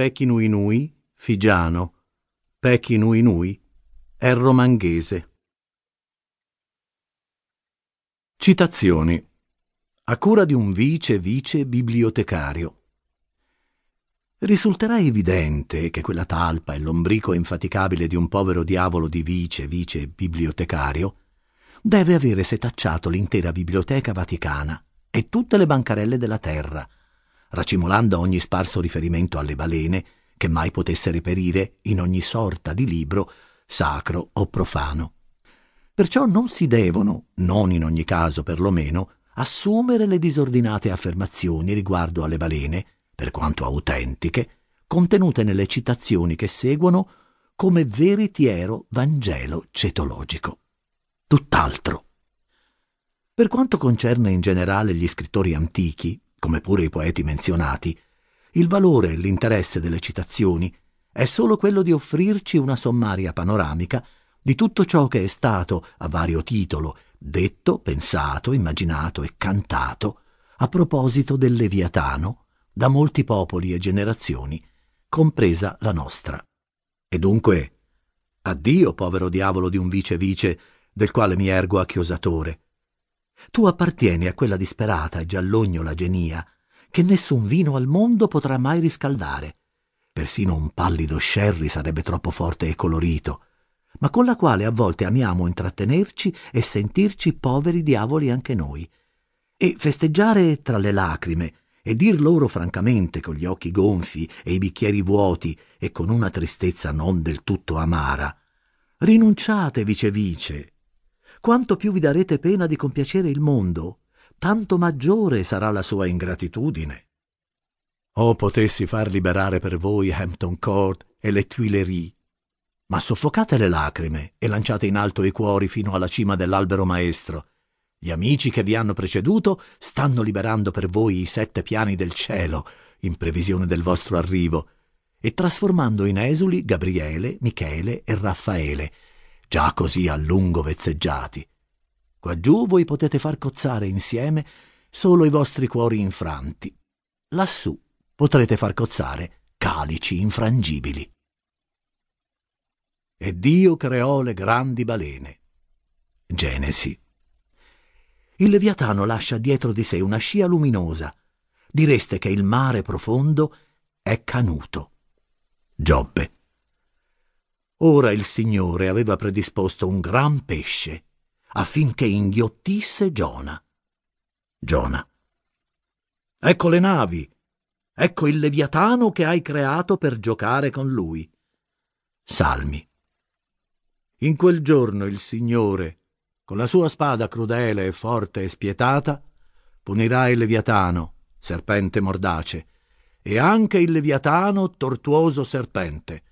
Pechi Nui Figiano, Pechi Nui è romanghese. Citazioni a cura di un vice-vice bibliotecario. Risulterà evidente che quella talpa è l'ombrico infaticabile di un povero diavolo di vice-vice bibliotecario deve avere setacciato l'intera biblioteca vaticana e tutte le bancarelle della terra, racimolando ogni sparso riferimento alle balene che mai potesse reperire in ogni sorta di libro, sacro o profano. Perciò non si devono, non in ogni caso perlomeno, assumere le disordinate affermazioni riguardo alle balene, per quanto autentiche, contenute nelle citazioni che seguono come veritiero Vangelo cetologico. Tutt'altro. Per quanto concerne in generale gli scrittori antichi, come pure i poeti menzionati, il valore e l'interesse delle citazioni è solo quello di offrirci una sommaria panoramica di tutto ciò che è stato, a vario titolo, detto, pensato, immaginato e cantato a proposito del Leviatano da molti popoli e generazioni, compresa la nostra. E dunque, addio, povero diavolo di un vice vice del quale mi ergo acchiosatore. Tu appartieni a quella disperata e giallognola genia che nessun vino al mondo potrà mai riscaldare. Persino un pallido sherry sarebbe troppo forte e colorito, ma con la quale a volte amiamo intrattenerci e sentirci poveri diavoli anche noi, e festeggiare tra le lacrime e dir loro francamente con gli occhi gonfi e i bicchieri vuoti e con una tristezza non del tutto amara. Rinunciate, vice vice. Quanto più vi darete pena di compiacere il mondo, tanto maggiore sarà la sua ingratitudine. Oh, potessi far liberare per voi Hampton Court e le Tuileries, ma soffocate le lacrime e lanciate in alto i cuori fino alla cima dell'albero maestro, gli amici che vi hanno preceduto stanno liberando per voi i sette piani del cielo, in previsione del vostro arrivo, e trasformando in esuli Gabriele, Michele e Raffaele, già così a lungo vezzeggiati. Quaggiù voi potete far cozzare insieme solo i vostri cuori infranti. Lassù potrete far cozzare calici infrangibili. E Dio creò le grandi balene. Genesi il Leviatano lascia dietro di sé una scia luminosa. Direste che il mare profondo è canuto. Giobbe. Ora il Signore aveva predisposto un gran pesce affinché inghiottisse Giona. Giona. Ecco le navi, ecco il Leviatano che hai creato per giocare con lui. Salmi. In quel giorno il Signore con la sua spada crudele e forte e spietata, punirà il Leviatano, serpente mordace, e anche il Leviatano, tortuoso serpente,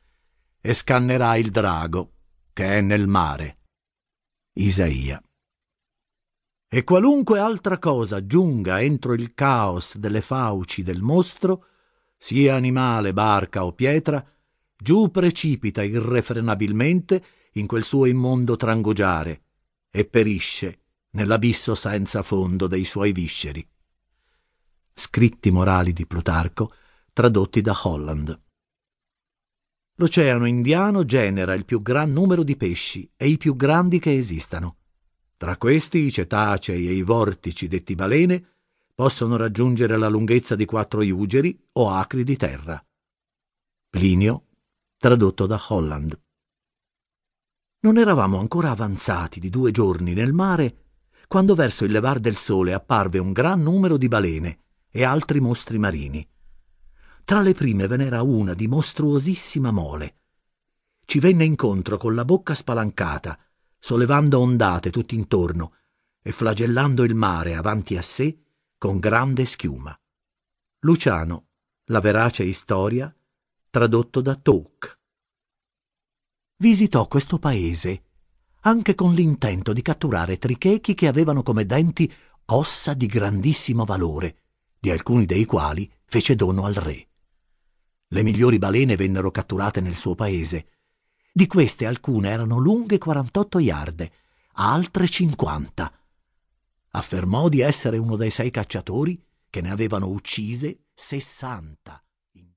e scannerà il drago, che è nel mare. Isaia. E qualunque altra cosa giunga entro il caos delle fauci del mostro, sia animale, barca o pietra, giù precipita irrefrenabilmente in quel suo immondo trangugiare, e perisce nell'abisso senza fondo dei suoi visceri. Scritti morali di Plutarco tradotti da Holland. L'Oceano Indiano genera il più gran numero di pesci e i più grandi che esistano. Tra questi i cetacei e i vortici detti balene possono raggiungere la lunghezza di quattro iugeri o acri di terra. Plinio, tradotto da Holland. Non eravamo ancora avanzati di due giorni nel mare quando verso il levar del sole apparve un gran numero di balene e altri mostri marini. Tra le prime ve n'era una di mostruosissima mole. Ci venne incontro con la bocca spalancata, sollevando ondate tutt'intorno e flagellando il mare avanti a sé con grande schiuma. Luciano, la verace istoria, tradotto da Tocque visitò questo paese, anche con l'intento di catturare trichechi che avevano come denti ossa di grandissimo valore, di alcuni dei quali fece dono al re. Le migliori balene vennero catturate nel suo paese. Di queste alcune erano lunghe 48 yarde, altre 50. Affermò di essere uno dei sei cacciatori che ne avevano uccise 60.